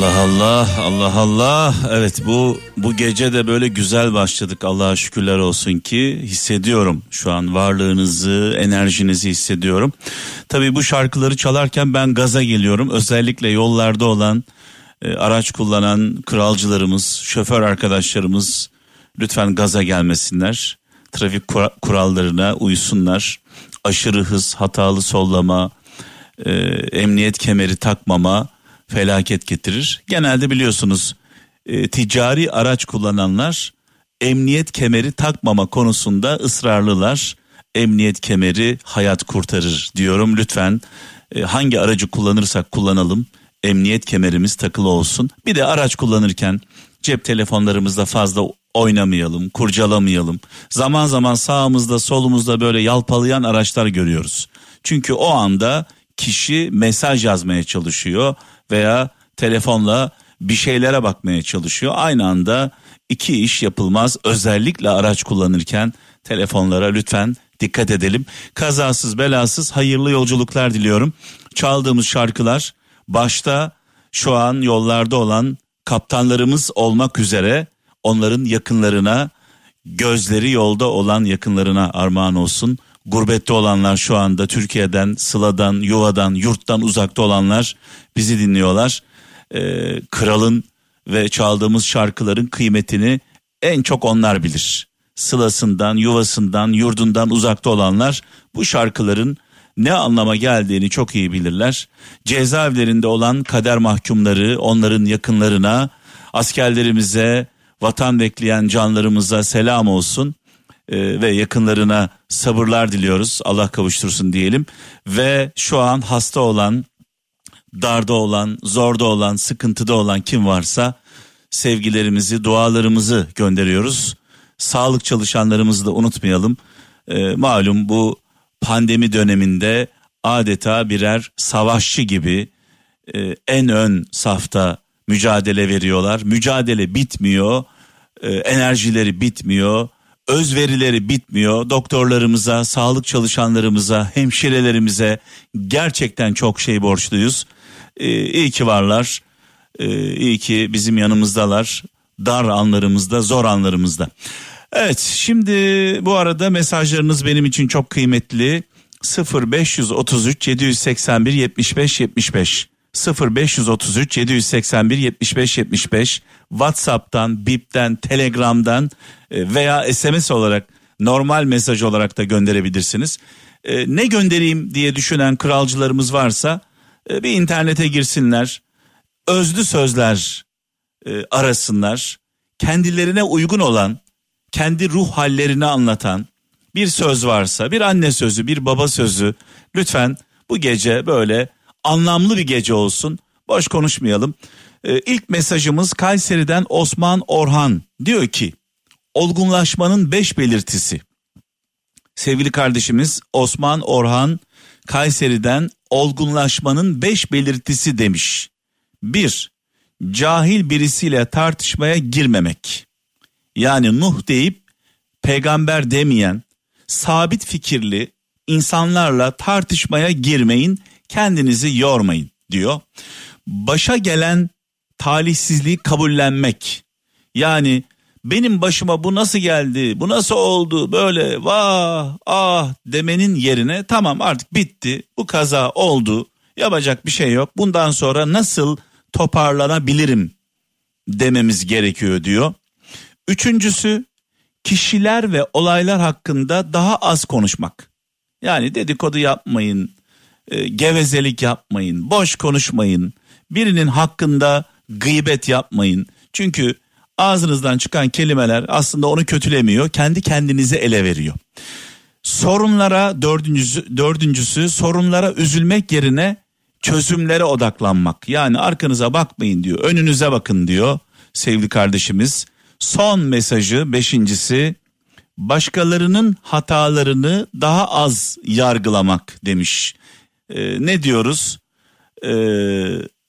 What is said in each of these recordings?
Allah Allah Allah Allah. Evet bu bu gece de böyle güzel başladık. Allah'a şükürler olsun ki hissediyorum. Şu an varlığınızı enerjinizi hissediyorum. Tabii bu şarkıları çalarken ben gaza geliyorum. Özellikle yollarda olan e, araç kullanan kralcılarımız şoför arkadaşlarımız lütfen gaza gelmesinler. Trafik kura- kurallarına uysunlar. Aşırı hız hatalı sollama e, emniyet kemeri takmama felaket getirir. Genelde biliyorsunuz e, ticari araç kullananlar emniyet kemeri takmama konusunda ısrarlılar. Emniyet kemeri hayat kurtarır diyorum lütfen e, hangi aracı kullanırsak kullanalım emniyet kemerimiz takılı olsun. Bir de araç kullanırken cep telefonlarımızda fazla oynamayalım, kurcalamayalım. Zaman zaman sağımızda solumuzda böyle yalpalayan araçlar görüyoruz. Çünkü o anda kişi mesaj yazmaya çalışıyor veya telefonla bir şeylere bakmaya çalışıyor. Aynı anda iki iş yapılmaz. Özellikle araç kullanırken telefonlara lütfen dikkat edelim. Kazasız belasız hayırlı yolculuklar diliyorum. Çaldığımız şarkılar başta şu an yollarda olan kaptanlarımız olmak üzere onların yakınlarına gözleri yolda olan yakınlarına armağan olsun. Gurbette olanlar şu anda Türkiye'den, Sıla'dan, yuvadan, yurttan uzakta olanlar bizi dinliyorlar. Ee, kralın ve çaldığımız şarkıların kıymetini en çok onlar bilir. Sılasından, yuvasından, yurdundan uzakta olanlar bu şarkıların ne anlama geldiğini çok iyi bilirler. Cezaevlerinde olan kader mahkumları, onların yakınlarına, askerlerimize, vatan bekleyen canlarımıza selam olsun Ee, ve yakınlarına sabırlar diliyoruz. Allah kavuştursun diyelim. Ve şu an hasta olan, darda olan, zorda olan, sıkıntıda olan kim varsa sevgilerimizi, dualarımızı gönderiyoruz. Sağlık çalışanlarımızı da unutmayalım. Ee, malum bu pandemi döneminde adeta birer savaşçı gibi e, en ön safta mücadele veriyorlar. Mücadele bitmiyor, e, enerjileri bitmiyor, özverileri bitmiyor. Doktorlarımıza, sağlık çalışanlarımıza, hemşirelerimize gerçekten çok şey borçluyuz. E, iyi ki varlar, e, iyi ki bizim yanımızdalar. Dar anlarımızda, zor anlarımızda. Evet şimdi bu arada mesajlarınız benim için çok kıymetli. 0533 781 75 75 0533 781 75 75 WhatsApp'tan, Bip'ten, Telegram'dan e, veya SMS olarak normal mesaj olarak da gönderebilirsiniz. E, Ne göndereyim diye düşünen kralcılarımız varsa e, bir internete girsinler. Özlü sözler arasınlar. Kendilerine uygun olan, kendi ruh hallerini anlatan bir söz varsa, bir anne sözü, bir baba sözü lütfen bu gece böyle anlamlı bir gece olsun. Boş konuşmayalım. Ee, ilk mesajımız Kayseri'den Osman Orhan diyor ki olgunlaşmanın beş belirtisi. Sevgili kardeşimiz Osman Orhan Kayseri'den olgunlaşmanın beş belirtisi demiş. Bir, cahil birisiyle tartışmaya girmemek. Yani Nuh deyip peygamber demeyen sabit fikirli insanlarla tartışmaya girmeyin kendinizi yormayın diyor. Başa gelen talihsizliği kabullenmek. Yani benim başıma bu nasıl geldi, bu nasıl oldu böyle vah ah demenin yerine tamam artık bitti bu kaza oldu yapacak bir şey yok bundan sonra nasıl toparlanabilirim dememiz gerekiyor diyor. Üçüncüsü kişiler ve olaylar hakkında daha az konuşmak. Yani dedikodu yapmayın, e, gevezelik yapmayın, boş konuşmayın. Birinin hakkında gıybet yapmayın. Çünkü ağzınızdan çıkan kelimeler aslında onu kötülemiyor, kendi kendinize ele veriyor. Sorunlara dördüncüsü, dördüncüsü sorunlara üzülmek yerine çözümlere odaklanmak. Yani arkanıza bakmayın diyor, önünüze bakın diyor sevgili kardeşimiz. Son mesajı beşincisi başkalarının hatalarını daha az yargılamak demiş. Ee, ne diyoruz? e,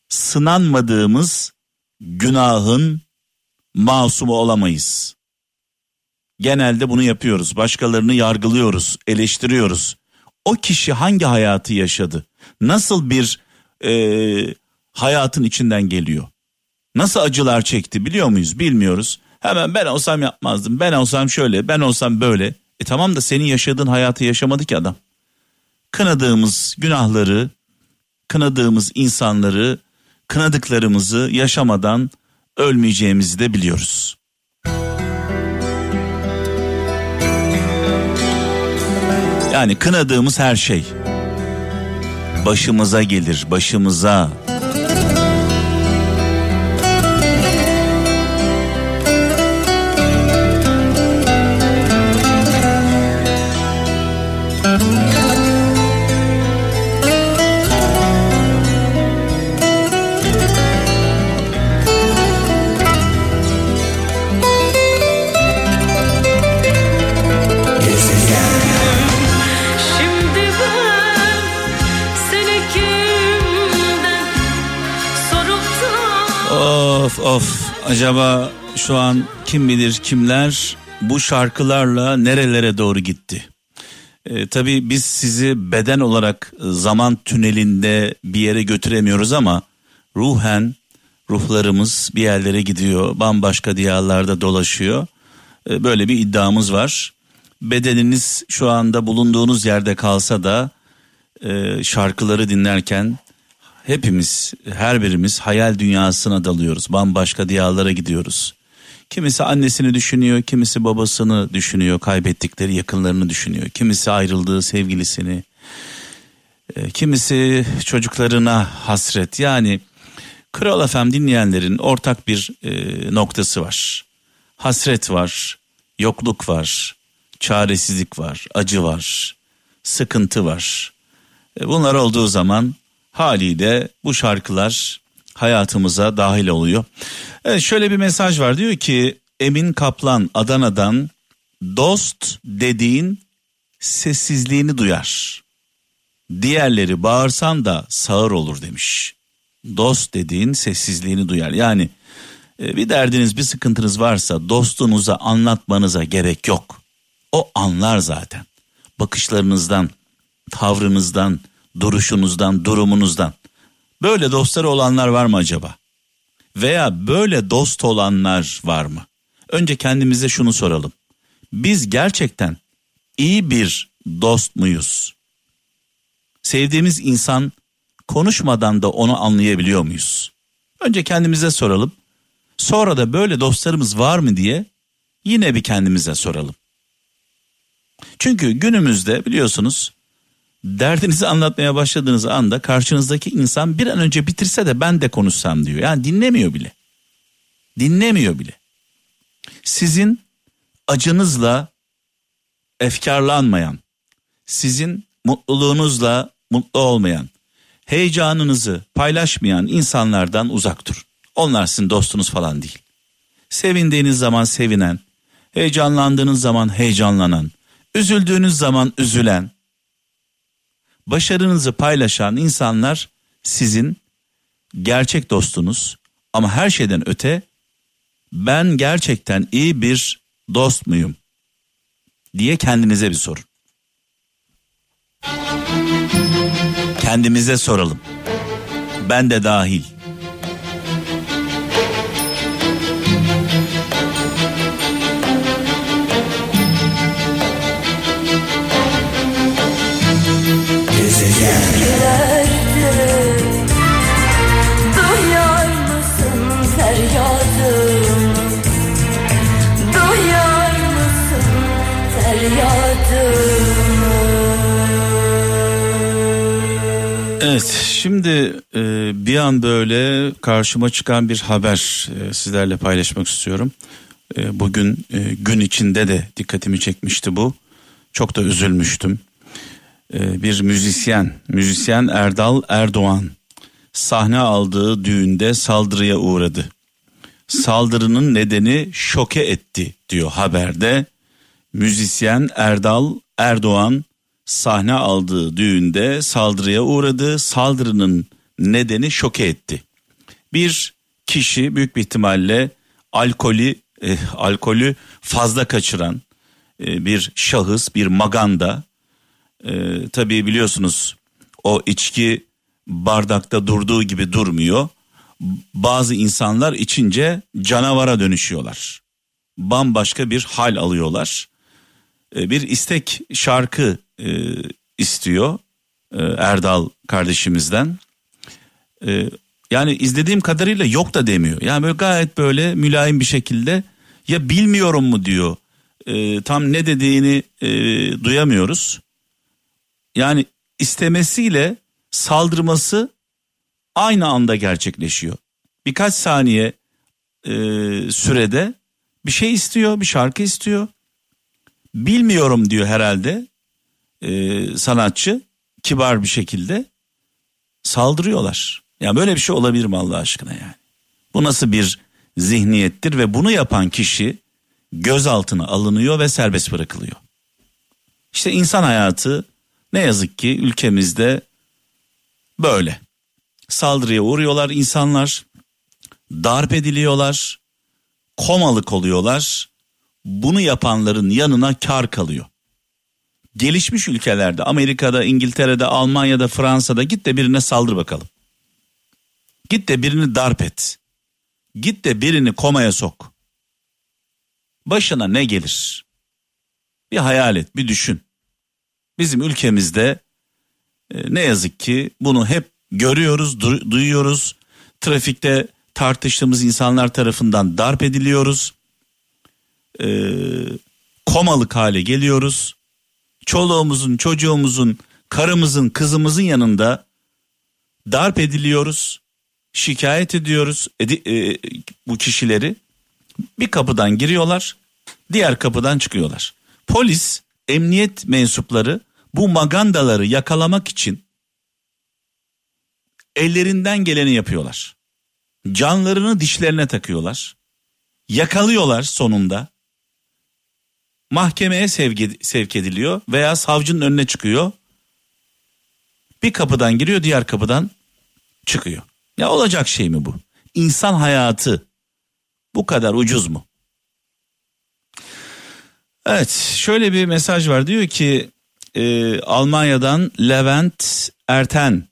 sınanmadığımız günahın masumu olamayız. Genelde bunu yapıyoruz. Başkalarını yargılıyoruz, eleştiriyoruz. O kişi hangi hayatı yaşadı? Nasıl bir e, hayatın içinden geliyor? Nasıl acılar çekti biliyor muyuz? Bilmiyoruz. Hemen ben olsam yapmazdım. Ben olsam şöyle, ben olsam böyle. E tamam da senin yaşadığın hayatı yaşamadı ki adam. Kınadığımız günahları, kınadığımız insanları, kınadıklarımızı yaşamadan ölmeyeceğimizi de biliyoruz. Yani kınadığımız her şey başımıza gelir, başımıza. Acaba şu an kim bilir kimler bu şarkılarla nerelere doğru gitti? Ee, tabii biz sizi beden olarak zaman tünelinde bir yere götüremiyoruz ama ruhen ruhlarımız bir yerlere gidiyor, bambaşka diyarlarda dolaşıyor. Ee, böyle bir iddiamız var. Bedeniniz şu anda bulunduğunuz yerde kalsa da e, şarkıları dinlerken hepimiz her birimiz hayal dünyasına dalıyoruz. Bambaşka diyarlara gidiyoruz. Kimisi annesini düşünüyor, kimisi babasını düşünüyor, kaybettikleri yakınlarını düşünüyor. Kimisi ayrıldığı sevgilisini, e, kimisi çocuklarına hasret. Yani Kral FM dinleyenlerin ortak bir e, noktası var. Hasret var, yokluk var, çaresizlik var, acı var, sıkıntı var. E, Bunlar olduğu zaman haliyle bu şarkılar hayatımıza dahil oluyor. Evet, şöyle bir mesaj var diyor ki Emin Kaplan Adana'dan dost dediğin sessizliğini duyar. Diğerleri bağırsan da sağır olur demiş. Dost dediğin sessizliğini duyar. Yani e, bir derdiniz bir sıkıntınız varsa dostunuza anlatmanıza gerek yok. O anlar zaten. Bakışlarınızdan, tavrınızdan, duruşunuzdan, durumunuzdan. Böyle dostları olanlar var mı acaba? Veya böyle dost olanlar var mı? Önce kendimize şunu soralım. Biz gerçekten iyi bir dost muyuz? Sevdiğimiz insan konuşmadan da onu anlayabiliyor muyuz? Önce kendimize soralım. Sonra da böyle dostlarımız var mı diye yine bir kendimize soralım. Çünkü günümüzde biliyorsunuz derdinizi anlatmaya başladığınız anda karşınızdaki insan bir an önce bitirse de ben de konuşsam diyor. Yani dinlemiyor bile. Dinlemiyor bile. Sizin acınızla efkarlanmayan, sizin mutluluğunuzla mutlu olmayan, heyecanınızı paylaşmayan insanlardan uzak durun. Onlar sizin dostunuz falan değil. Sevindiğiniz zaman sevinen, heyecanlandığınız zaman heyecanlanan, üzüldüğünüz zaman üzülen, başarınızı paylaşan insanlar sizin gerçek dostunuz ama her şeyden öte ben gerçekten iyi bir dost muyum diye kendinize bir sorun. Kendimize soralım. Ben de dahil. Feryadımı? Evet şimdi e, bir an böyle karşıma çıkan bir haber e, sizlerle paylaşmak istiyorum. E, bugün e, gün içinde de dikkatimi çekmişti bu. Çok da üzülmüştüm. E, bir müzisyen, müzisyen Erdal Erdoğan sahne aldığı düğünde saldırıya uğradı. Saldırının nedeni şoke etti diyor haberde. Müzisyen Erdal Erdoğan sahne aldığı düğünde saldırıya uğradı. Saldırının nedeni şoke etti. Bir kişi büyük bir ihtimalle alkolü e, alkolü fazla kaçıran e, bir şahıs, bir maganda. E, tabii biliyorsunuz o içki bardakta durduğu gibi durmuyor. Bazı insanlar içince canavara dönüşüyorlar. Bambaşka bir hal alıyorlar. E, bir istek şarkı e, istiyor e, Erdal kardeşimizden. E, yani izlediğim kadarıyla yok da demiyor. Yani böyle gayet böyle mülayim bir şekilde ya bilmiyorum mu diyor. E, tam ne dediğini e, duyamıyoruz. Yani istemesiyle saldırması aynı anda gerçekleşiyor. Birkaç saniye e, sürede bir şey istiyor, bir şarkı istiyor. Bilmiyorum diyor herhalde e, sanatçı kibar bir şekilde saldırıyorlar. Yani böyle bir şey olabilir mi Allah aşkına yani? Bu nasıl bir zihniyettir ve bunu yapan kişi gözaltına alınıyor ve serbest bırakılıyor. İşte insan hayatı ne yazık ki ülkemizde böyle. Saldırıya uğruyorlar insanlar, darp ediliyorlar, komalık oluyorlar. Bunu yapanların yanına kar kalıyor. Gelişmiş ülkelerde Amerika'da, İngiltere'de, Almanya'da, Fransa'da git de birine saldır bakalım. Git de birini darp et. Git de birini komaya sok. Başına ne gelir? Bir hayal et, bir düşün. Bizim ülkemizde e, ne yazık ki bunu hep görüyoruz, du- duyuyoruz. Trafikte tartıştığımız insanlar tarafından darp ediliyoruz. E, komalık hale geliyoruz. Çoluğumuzun, çocuğumuzun, karımızın, kızımızın yanında darp ediliyoruz. Şikayet ediyoruz edi- e, bu kişileri. Bir kapıdan giriyorlar, diğer kapıdan çıkıyorlar. Polis, emniyet mensupları bu magandaları yakalamak için ellerinden geleni yapıyorlar. Canlarını dişlerine takıyorlar. Yakalıyorlar sonunda. Mahkemeye sevk, ediliyor veya savcının önüne çıkıyor. Bir kapıdan giriyor, diğer kapıdan çıkıyor. Ya olacak şey mi bu? İnsan hayatı bu kadar ucuz mu? Evet şöyle bir mesaj var diyor ki e, Almanya'dan Levent Erten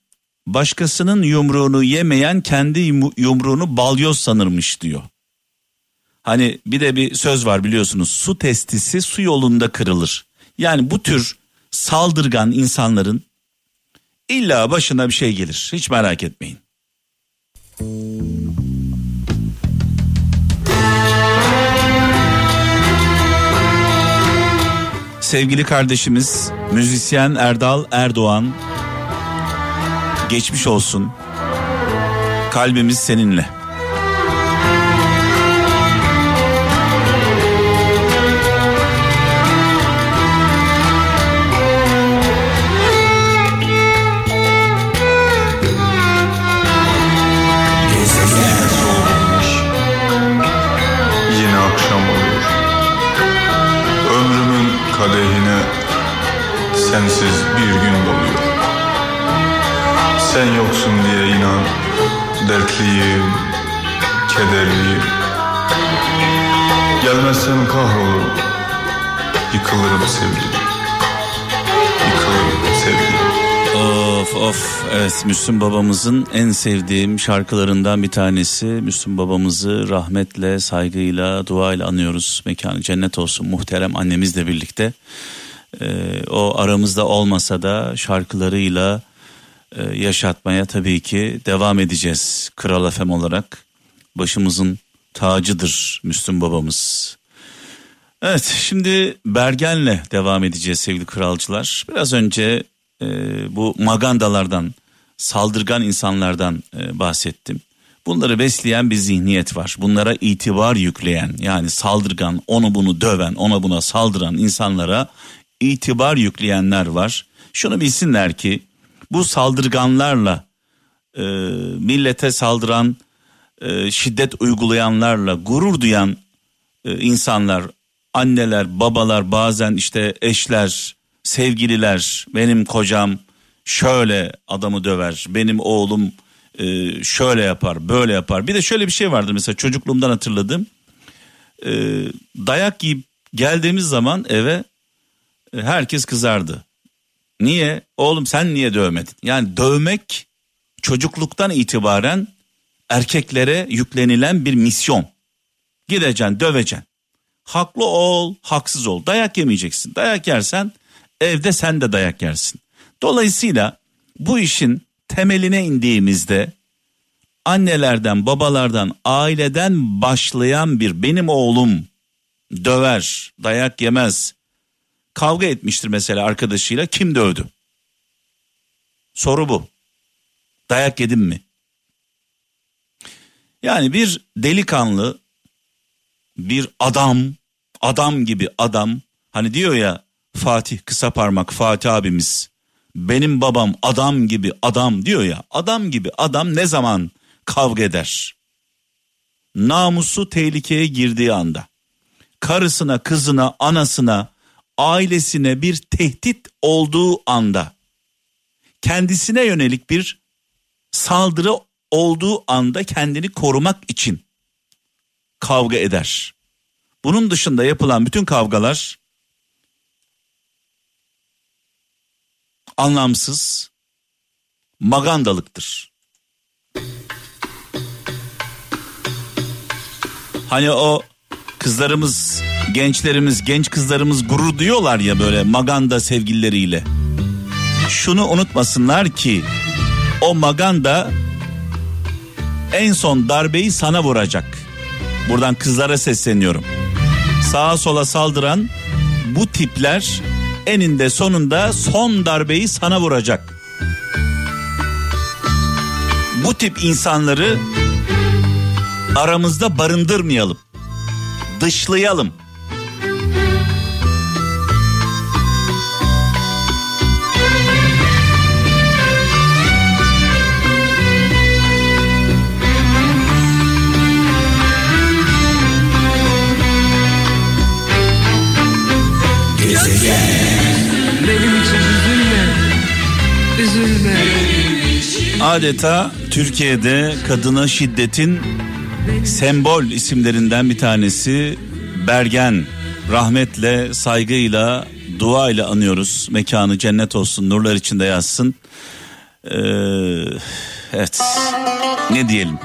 başkasının yumruğunu yemeyen kendi yum- yumruğunu balyoz sanırmış diyor. Hani bir de bir söz var biliyorsunuz su testisi su yolunda kırılır. Yani bu tür saldırgan insanların illa başına bir şey gelir hiç merak etmeyin. Sevgili kardeşimiz müzisyen Erdal Erdoğan geçmiş olsun. Kalbimiz seninle. Sensiz bir gün doluyor. Sen yoksun diye inan dertliyim, kederliyim. Gelmezsen kahrolurum, yıkılırım sevgilim. Yıkılırım sevgilim. Of of evet Müslüm babamızın en sevdiğim şarkılarından bir tanesi. Müslüm babamızı rahmetle, saygıyla, duayla anıyoruz. Mekanı cennet olsun muhterem annemizle birlikte. Ee, o aramızda olmasa da şarkılarıyla e, yaşatmaya tabii ki devam edeceğiz. Kral FM olarak başımızın tacıdır Müslüm babamız. Evet şimdi Bergen'le devam edeceğiz sevgili kralcılar. Biraz önce e, bu magandalardan, saldırgan insanlardan e, bahsettim. Bunları besleyen bir zihniyet var. Bunlara itibar yükleyen yani saldırgan, onu bunu döven, ona buna saldıran insanlara itibar yükleyenler var. Şunu bilsinler ki bu saldırganlarla e, millete saldıran, e, şiddet uygulayanlarla gurur duyan e, insanlar, anneler, babalar, bazen işte eşler, sevgililer, benim kocam şöyle adamı döver, benim oğlum e, şöyle yapar böyle yapar. Bir de şöyle bir şey vardır mesela çocukluğumdan hatırladığım. E, dayak yiyip geldiğimiz zaman eve herkes kızardı. Niye? Oğlum sen niye dövmedin? Yani dövmek çocukluktan itibaren erkeklere yüklenilen bir misyon. Gideceksin, döveceksin. Haklı ol, haksız ol. Dayak yemeyeceksin. Dayak yersen evde sen de dayak yersin. Dolayısıyla bu işin temeline indiğimizde annelerden, babalardan, aileden başlayan bir benim oğlum döver, dayak yemez. Kavga etmiştir mesela arkadaşıyla kim dövdü? Soru bu. Dayak yedim mi? Yani bir delikanlı, bir adam, adam gibi adam. Hani diyor ya Fatih kısa parmak Fatih abimiz. Benim babam adam gibi adam diyor ya. Adam gibi adam ne zaman kavga eder? Namusu tehlikeye girdiği anda. Karısına, kızına, anasına, ailesine bir tehdit olduğu anda. Kendisine yönelik bir saldırı olduğu anda kendini korumak için kavga eder. Bunun dışında yapılan bütün kavgalar anlamsız magandalıktır. Hani o kızlarımız, gençlerimiz, genç kızlarımız gurur duyuyorlar ya böyle maganda sevgilileriyle. Şunu unutmasınlar ki o maganda en son darbeyi sana vuracak. Buradan kızlara sesleniyorum. Sağa sola saldıran bu tipler eninde sonunda son darbeyi sana vuracak. Bu tip insanları aramızda barındırmayalım. Dışlayalım. Adeta Türkiye'de kadına şiddetin sembol isimlerinden bir tanesi Bergen. Rahmetle, saygıyla, duayla anıyoruz. Mekanı cennet olsun, nurlar içinde yazsın. Ee, evet, ne diyelim?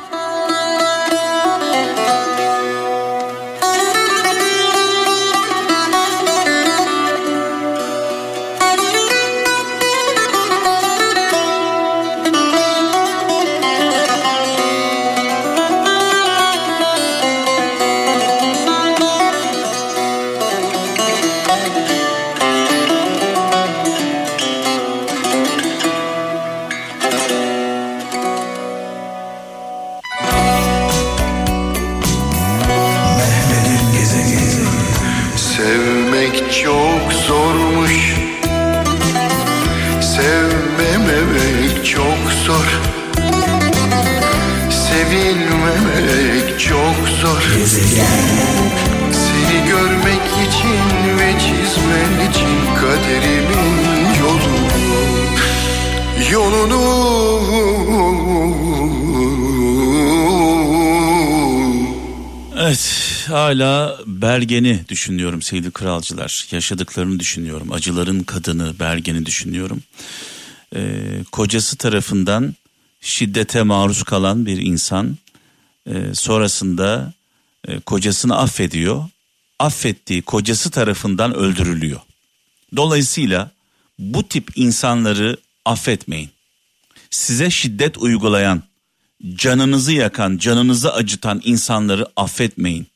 Bergen'i düşünüyorum sevgili kralcılar. Yaşadıklarını düşünüyorum. Acıların kadını Bergen'i düşünüyorum. Ee, kocası tarafından şiddete maruz kalan bir insan e, sonrasında e, kocasını affediyor. Affettiği kocası tarafından öldürülüyor. Dolayısıyla bu tip insanları affetmeyin. Size şiddet uygulayan, canınızı yakan, canınızı acıtan insanları affetmeyin.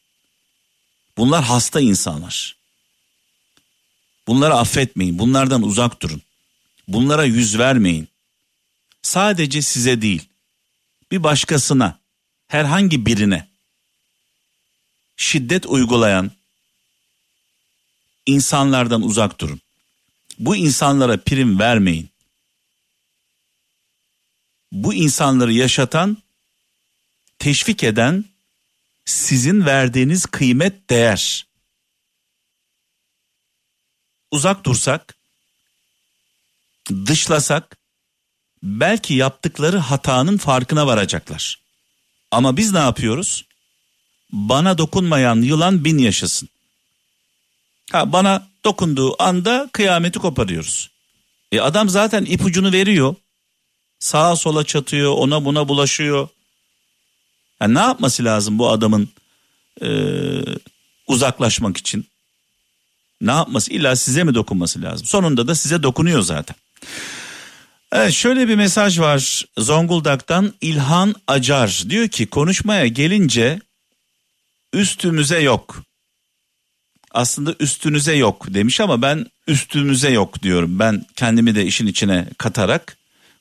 Bunlar hasta insanlar. Bunları affetmeyin. Bunlardan uzak durun. Bunlara yüz vermeyin. Sadece size değil. Bir başkasına, herhangi birine şiddet uygulayan insanlardan uzak durun. Bu insanlara prim vermeyin. Bu insanları yaşatan, teşvik eden sizin verdiğiniz kıymet değer. Uzak dursak, dışlasak belki yaptıkları hatanın farkına varacaklar. Ama biz ne yapıyoruz? Bana dokunmayan yılan bin yaşasın. Ha, bana dokunduğu anda kıyameti koparıyoruz. E adam zaten ipucunu veriyor. Sağa sola çatıyor, ona buna bulaşıyor. Yani ne yapması lazım bu adamın e, uzaklaşmak için? Ne yapması? İlla size mi dokunması lazım? Sonunda da size dokunuyor zaten. Evet şöyle bir mesaj var Zonguldak'tan İlhan Acar diyor ki konuşmaya gelince üstümüze yok. Aslında üstünüze yok demiş ama ben üstümüze yok diyorum. Ben kendimi de işin içine katarak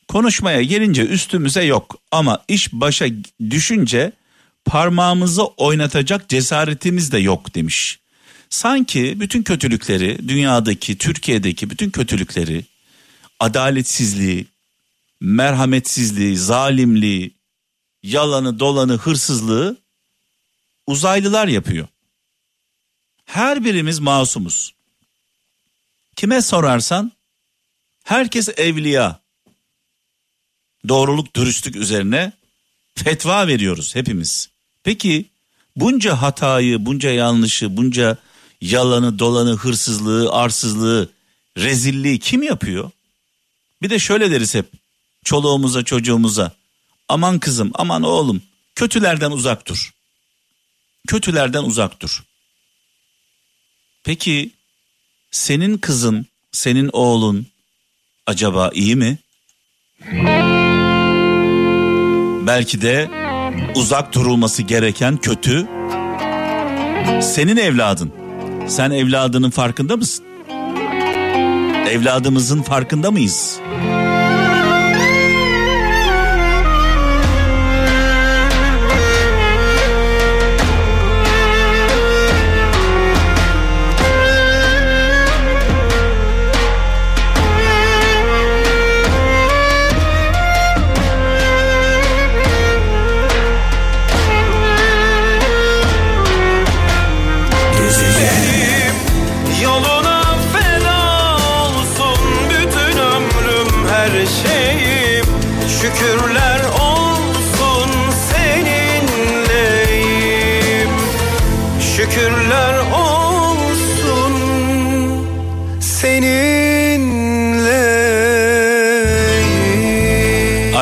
konuşmaya gelince üstümüze yok ama iş başa düşünce parmağımızı oynatacak cesaretimiz de yok demiş. Sanki bütün kötülükleri dünyadaki Türkiye'deki bütün kötülükleri adaletsizliği, merhametsizliği, zalimliği, yalanı, dolanı, hırsızlığı uzaylılar yapıyor. Her birimiz masumuz. Kime sorarsan herkes evliya. Doğruluk, dürüstlük üzerine fetva veriyoruz hepimiz. Peki bunca hatayı, bunca yanlışı, bunca yalanı, dolanı, hırsızlığı, arsızlığı, rezilliği kim yapıyor? Bir de şöyle deriz hep çoluğumuza çocuğumuza aman kızım aman oğlum kötülerden uzak dur. Kötülerden uzak dur. Peki senin kızın, senin oğlun acaba iyi mi? Belki de uzak durulması gereken kötü senin evladın. Sen evladının farkında mısın? Evladımızın farkında mıyız?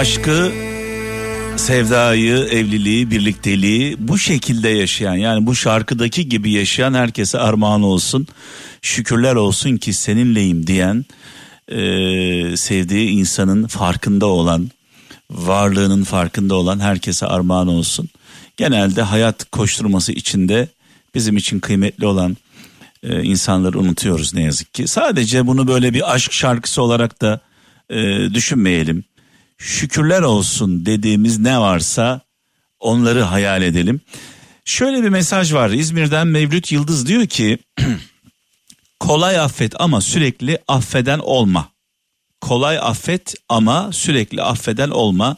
Aşkı, sevdayı, evliliği, birlikteliği bu şekilde yaşayan yani bu şarkıdaki gibi yaşayan herkese armağan olsun. Şükürler olsun ki seninleyim diyen e, sevdiği insanın farkında olan varlığının farkında olan herkese armağan olsun. Genelde hayat koşturması içinde bizim için kıymetli olan e, insanları unutuyoruz ne yazık ki. Sadece bunu böyle bir aşk şarkısı olarak da e, düşünmeyelim. Şükürler olsun dediğimiz ne varsa onları hayal edelim. Şöyle bir mesaj var İzmir'den Mevlüt Yıldız diyor ki kolay affet ama sürekli affeden olma. Kolay affet ama sürekli affeden olma.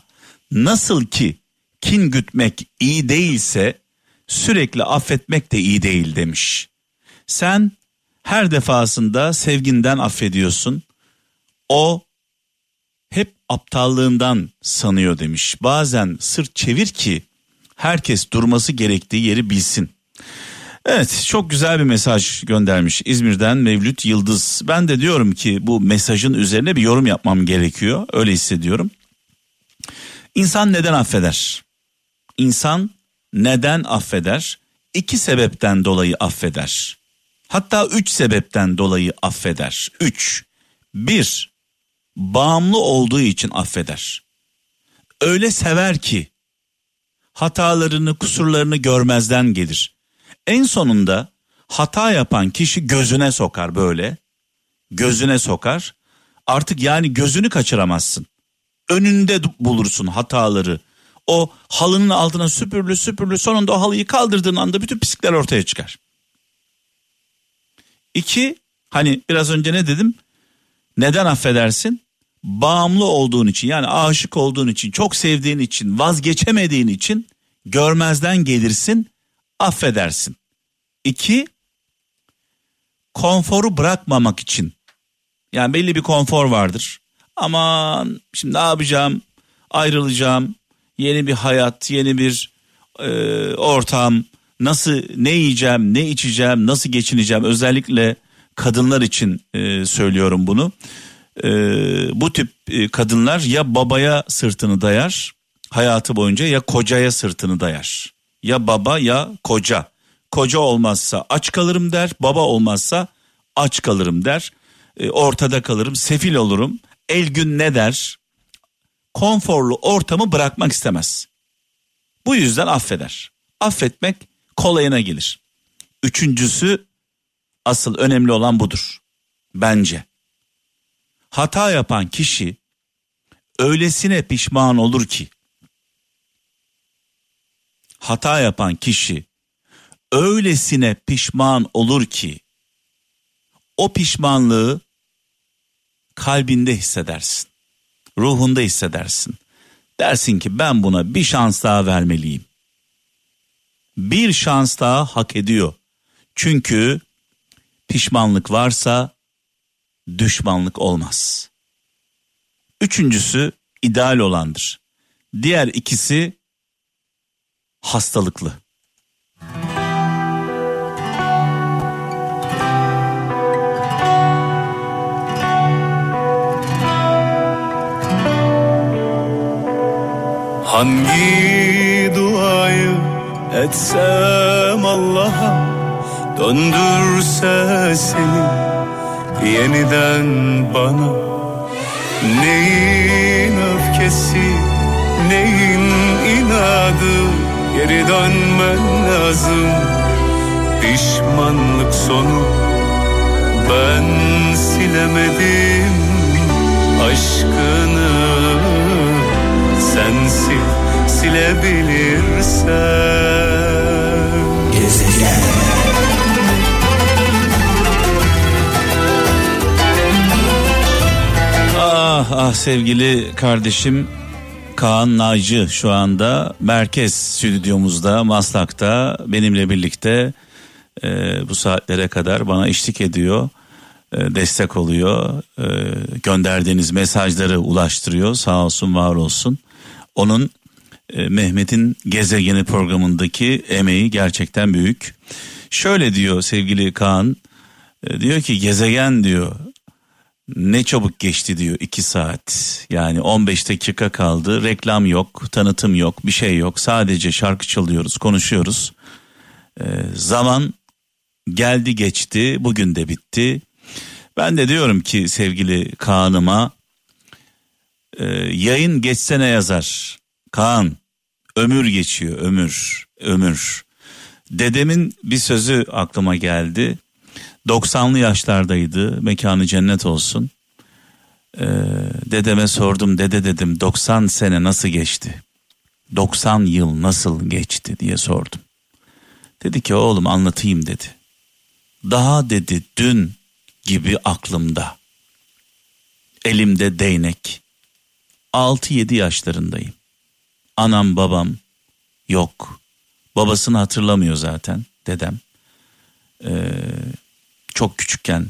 Nasıl ki kin gütmek iyi değilse sürekli affetmek de iyi değil demiş. Sen her defasında sevginden affediyorsun. O hep aptallığından sanıyor demiş. Bazen sırt çevir ki herkes durması gerektiği yeri bilsin. Evet çok güzel bir mesaj göndermiş İzmir'den Mevlüt Yıldız. Ben de diyorum ki bu mesajın üzerine bir yorum yapmam gerekiyor. Öyle hissediyorum. İnsan neden affeder? İnsan neden affeder? İki sebepten dolayı affeder. Hatta üç sebepten dolayı affeder. Üç. Bir, bağımlı olduğu için affeder. Öyle sever ki hatalarını, kusurlarını görmezden gelir. En sonunda hata yapan kişi gözüne sokar böyle. Gözüne sokar. Artık yani gözünü kaçıramazsın. Önünde bulursun hataları. O halının altına süpürlü süpürlü sonunda o halıyı kaldırdığın anda bütün pislikler ortaya çıkar. İki, hani biraz önce ne dedim? Neden affedersin? Bağımlı olduğun için yani aşık olduğun için, çok sevdiğin için, vazgeçemediğin için görmezden gelirsin, affedersin. İki, konforu bırakmamak için. Yani belli bir konfor vardır. Aman şimdi ne yapacağım? Ayrılacağım. Yeni bir hayat, yeni bir e, ortam. Nasıl ne yiyeceğim, ne içeceğim, nasıl geçineceğim? Özellikle kadınlar için e, söylüyorum bunu. E, bu tip e, kadınlar ya babaya sırtını dayar hayatı boyunca ya kocaya sırtını dayar. Ya baba ya koca. Koca olmazsa aç kalırım der, baba olmazsa aç kalırım der. E, ortada kalırım, sefil olurum. El gün ne der? Konforlu ortamı bırakmak istemez. Bu yüzden affeder. Affetmek kolayına gelir. Üçüncüsü asıl önemli olan budur. Bence. Hata yapan kişi öylesine pişman olur ki hata yapan kişi öylesine pişman olur ki o pişmanlığı kalbinde hissedersin. Ruhunda hissedersin. Dersin ki ben buna bir şans daha vermeliyim. Bir şans daha hak ediyor. Çünkü pişmanlık varsa düşmanlık olmaz. Üçüncüsü ideal olandır. Diğer ikisi hastalıklı. Hangi duayı etsem Allah'a Döndürse seni yeniden bana Neyin öfkesi, neyin inadı? Geri dönmen lazım. Pişmanlık sonu Ben silemedim. Aşkını Sensin silebilirsen Ah sevgili kardeşim Kaan Naycı şu anda merkez stüdyomuzda Maslak'ta benimle birlikte e, bu saatlere kadar bana eşlik ediyor. e, destek oluyor. e, gönderdiğiniz mesajları ulaştırıyor. Sağ olsun var olsun. Onun e, Mehmet'in gezegeni programındaki emeği gerçekten büyük. Şöyle diyor sevgili Kaan. e, diyor ki gezegen diyor ne çabuk geçti diyor 2 saat. Yani 15 dakika kaldı. Reklam yok, tanıtım yok, bir şey yok. Sadece şarkı çalıyoruz, konuşuyoruz. Ee, zaman geldi geçti, bugün de bitti. Ben de diyorum ki sevgili Kaan'ıma e, yayın geçse ne yazar? Kaan ömür geçiyor ömür ömür. Dedemin bir sözü aklıma geldi. 90'lı yaşlardaydı mekanı cennet olsun. Ee, dedeme sordum dede dedim 90 sene nasıl geçti? 90 yıl nasıl geçti diye sordum. Dedi ki oğlum anlatayım dedi. Daha dedi dün gibi aklımda. Elimde değnek. 6-7 yaşlarındayım. Anam babam yok. Babasını hatırlamıyor zaten dedem. Ee, çok küçükken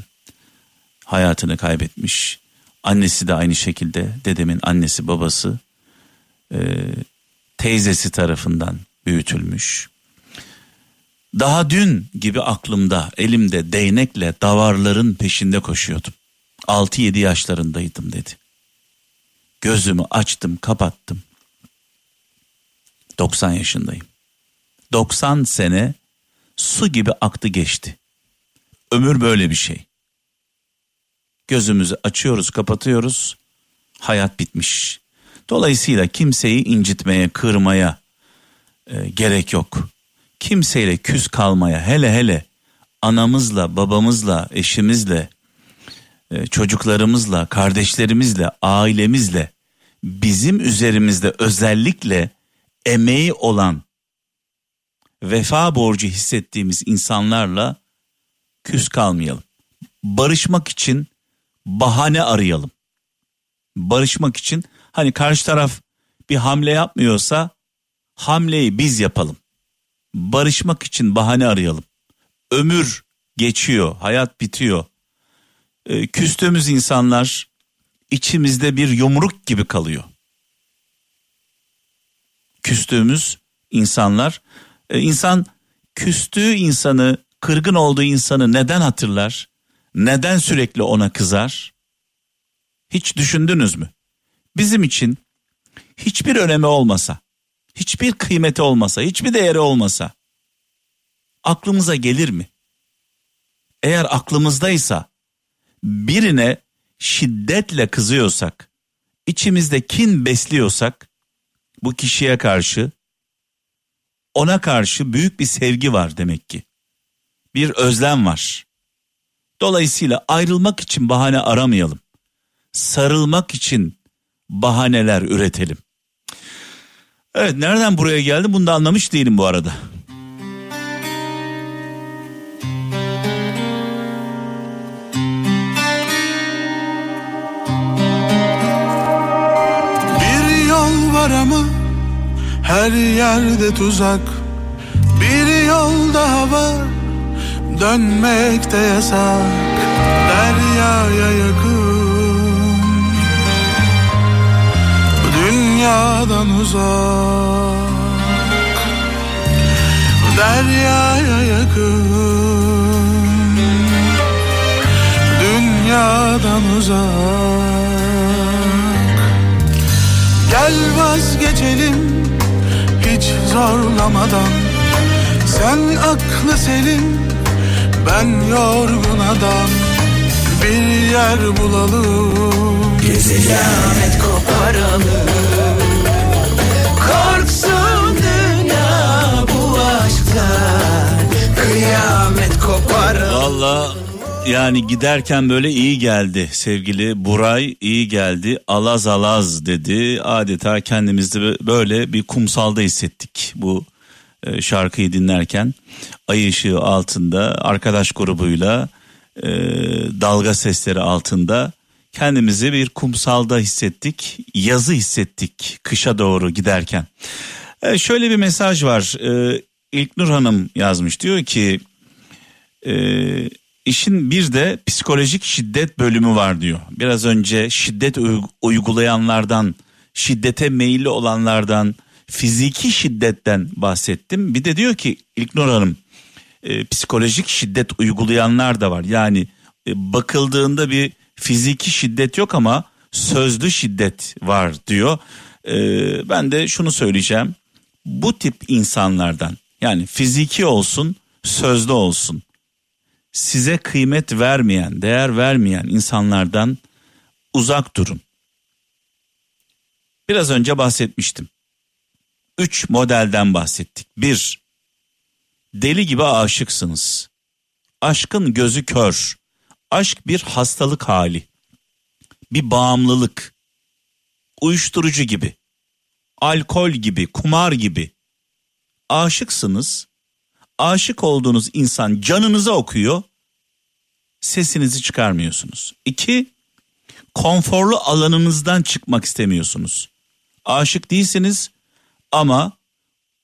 hayatını kaybetmiş. Annesi de aynı şekilde dedemin annesi babası e, teyzesi tarafından büyütülmüş. Daha dün gibi aklımda elimde değnekle davarların peşinde koşuyordum. 6-7 yaşlarındaydım dedi. Gözümü açtım kapattım. 90 yaşındayım. 90 sene su gibi aktı geçti. Ömür böyle bir şey. Gözümüzü açıyoruz, kapatıyoruz. Hayat bitmiş. Dolayısıyla kimseyi incitmeye, kırmaya e, gerek yok. Kimseyle küs kalmaya, hele hele anamızla, babamızla, eşimizle, e, çocuklarımızla, kardeşlerimizle, ailemizle bizim üzerimizde özellikle emeği olan vefa borcu hissettiğimiz insanlarla küs kalmayalım. Barışmak için bahane arayalım. Barışmak için hani karşı taraf bir hamle yapmıyorsa hamleyi biz yapalım. Barışmak için bahane arayalım. Ömür geçiyor, hayat bitiyor. Ee, küstüğümüz insanlar içimizde bir yumruk gibi kalıyor. Küstüğümüz insanlar, e, insan küstüğü insanı, kırgın olduğu insanı neden hatırlar? Neden sürekli ona kızar? Hiç düşündünüz mü? Bizim için hiçbir önemi olmasa, hiçbir kıymeti olmasa, hiçbir değeri olmasa aklımıza gelir mi? Eğer aklımızdaysa birine şiddetle kızıyorsak, içimizde kin besliyorsak bu kişiye karşı ona karşı büyük bir sevgi var demek ki. Bir özlem var. Dolayısıyla ayrılmak için bahane aramayalım. Sarılmak için bahaneler üretelim. Evet nereden buraya geldi bunu da anlamış değilim bu arada. Bir yol var ama her yerde tuzak Bir yol daha var dönmek de yasak Deryaya yakın. Dünyadan uzak Deryaya yakın. Dünyadan uzak. Gel vazgeçelim hiç zorlamadan. Sen aklı selim ben yorgun adam Bir yer bulalım. Kıyamet koparalım. Korksun dünya bu aşktan. Kıyamet koparalım. Valla yani giderken böyle iyi geldi sevgili Buray iyi geldi alaz alaz dedi. Adeta kendimizi böyle bir kumsalda hissettik bu şarkıyı dinlerken ay ışığı altında arkadaş grubuyla e, dalga sesleri altında kendimizi bir kumsalda hissettik yazı hissettik kışa doğru giderken E, şöyle bir mesaj var e, İlknur Hanım yazmış diyor ki e, işin bir de psikolojik şiddet bölümü var diyor. Biraz önce şiddet uy- uygulayanlardan, şiddete meyilli olanlardan, fiziki şiddetten bahsettim. Bir de diyor ki İlknur Hanım e, psikolojik şiddet uygulayanlar da var. Yani e, bakıldığında bir fiziki şiddet yok ama sözlü şiddet var diyor. E, ben de şunu söyleyeceğim. Bu tip insanlardan yani fiziki olsun sözlü olsun size kıymet vermeyen, değer vermeyen insanlardan uzak durun. Biraz önce bahsetmiştim. Üç modelden bahsettik. Bir, deli gibi aşıksınız. Aşkın gözü kör. Aşk bir hastalık hali. Bir bağımlılık. Uyuşturucu gibi. Alkol gibi, kumar gibi. Aşıksınız. Aşık olduğunuz insan canınıza okuyor. Sesinizi çıkarmıyorsunuz. İki, konforlu alanınızdan çıkmak istemiyorsunuz. Aşık değilsiniz ama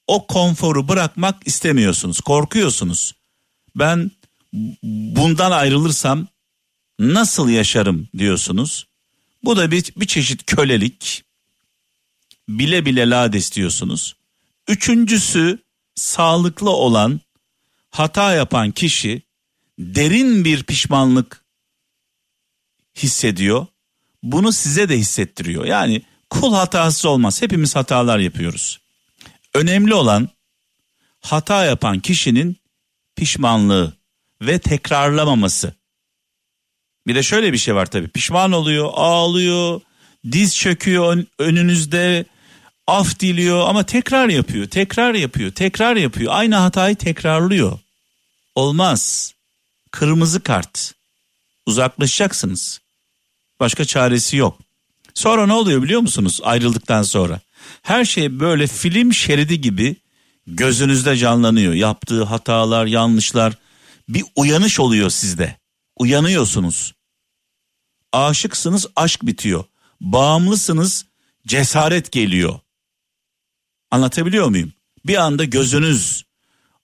o konforu bırakmak istemiyorsunuz. Korkuyorsunuz. Ben bundan ayrılırsam nasıl yaşarım diyorsunuz. Bu da bir, bir çeşit kölelik. Bile bile lades diyorsunuz. Üçüncüsü sağlıklı olan hata yapan kişi derin bir pişmanlık hissediyor. Bunu size de hissettiriyor. Yani kul hatasız olmaz. Hepimiz hatalar yapıyoruz. Önemli olan hata yapan kişinin pişmanlığı ve tekrarlamaması. Bir de şöyle bir şey var tabii. Pişman oluyor, ağlıyor, diz çöküyor ön- önünüzde, af diliyor ama tekrar yapıyor, tekrar yapıyor, tekrar yapıyor. Aynı hatayı tekrarlıyor. Olmaz. Kırmızı kart. Uzaklaşacaksınız. Başka çaresi yok. Sonra ne oluyor biliyor musunuz ayrıldıktan sonra? Her şey böyle film şeridi gibi gözünüzde canlanıyor. Yaptığı hatalar, yanlışlar bir uyanış oluyor sizde. Uyanıyorsunuz. Aşıksınız, aşk bitiyor. Bağımlısınız, cesaret geliyor. Anlatabiliyor muyum? Bir anda gözünüz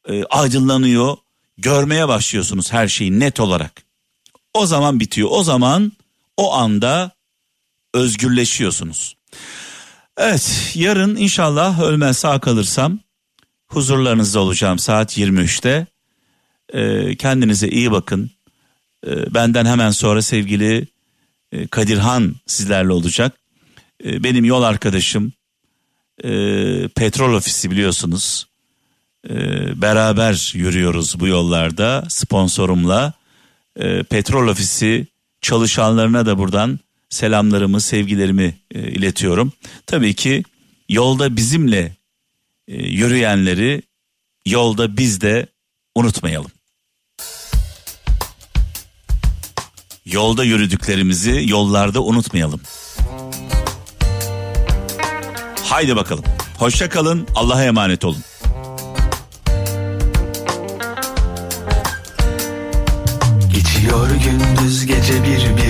e, aydınlanıyor, görmeye başlıyorsunuz her şeyi net olarak. O zaman bitiyor. O zaman o anda özgürleşiyorsunuz. Evet yarın inşallah ölmez sağ kalırsam huzurlarınızda olacağım saat 23'te. Ee, kendinize iyi bakın. Ee, benden hemen sonra sevgili e, Kadirhan sizlerle olacak. Ee, benim yol arkadaşım e, petrol ofisi biliyorsunuz. Beraber yürüyoruz bu yollarda sponsorumla. Ee, petrol ofisi çalışanlarına da buradan selamlarımı, sevgilerimi e, iletiyorum. Tabii ki yolda bizimle e, yürüyenleri yolda biz de unutmayalım. Yolda yürüdüklerimizi yollarda unutmayalım. Haydi bakalım. Hoşça kalın. Allah'a emanet olun. Geçiyor gündüz gece bir bir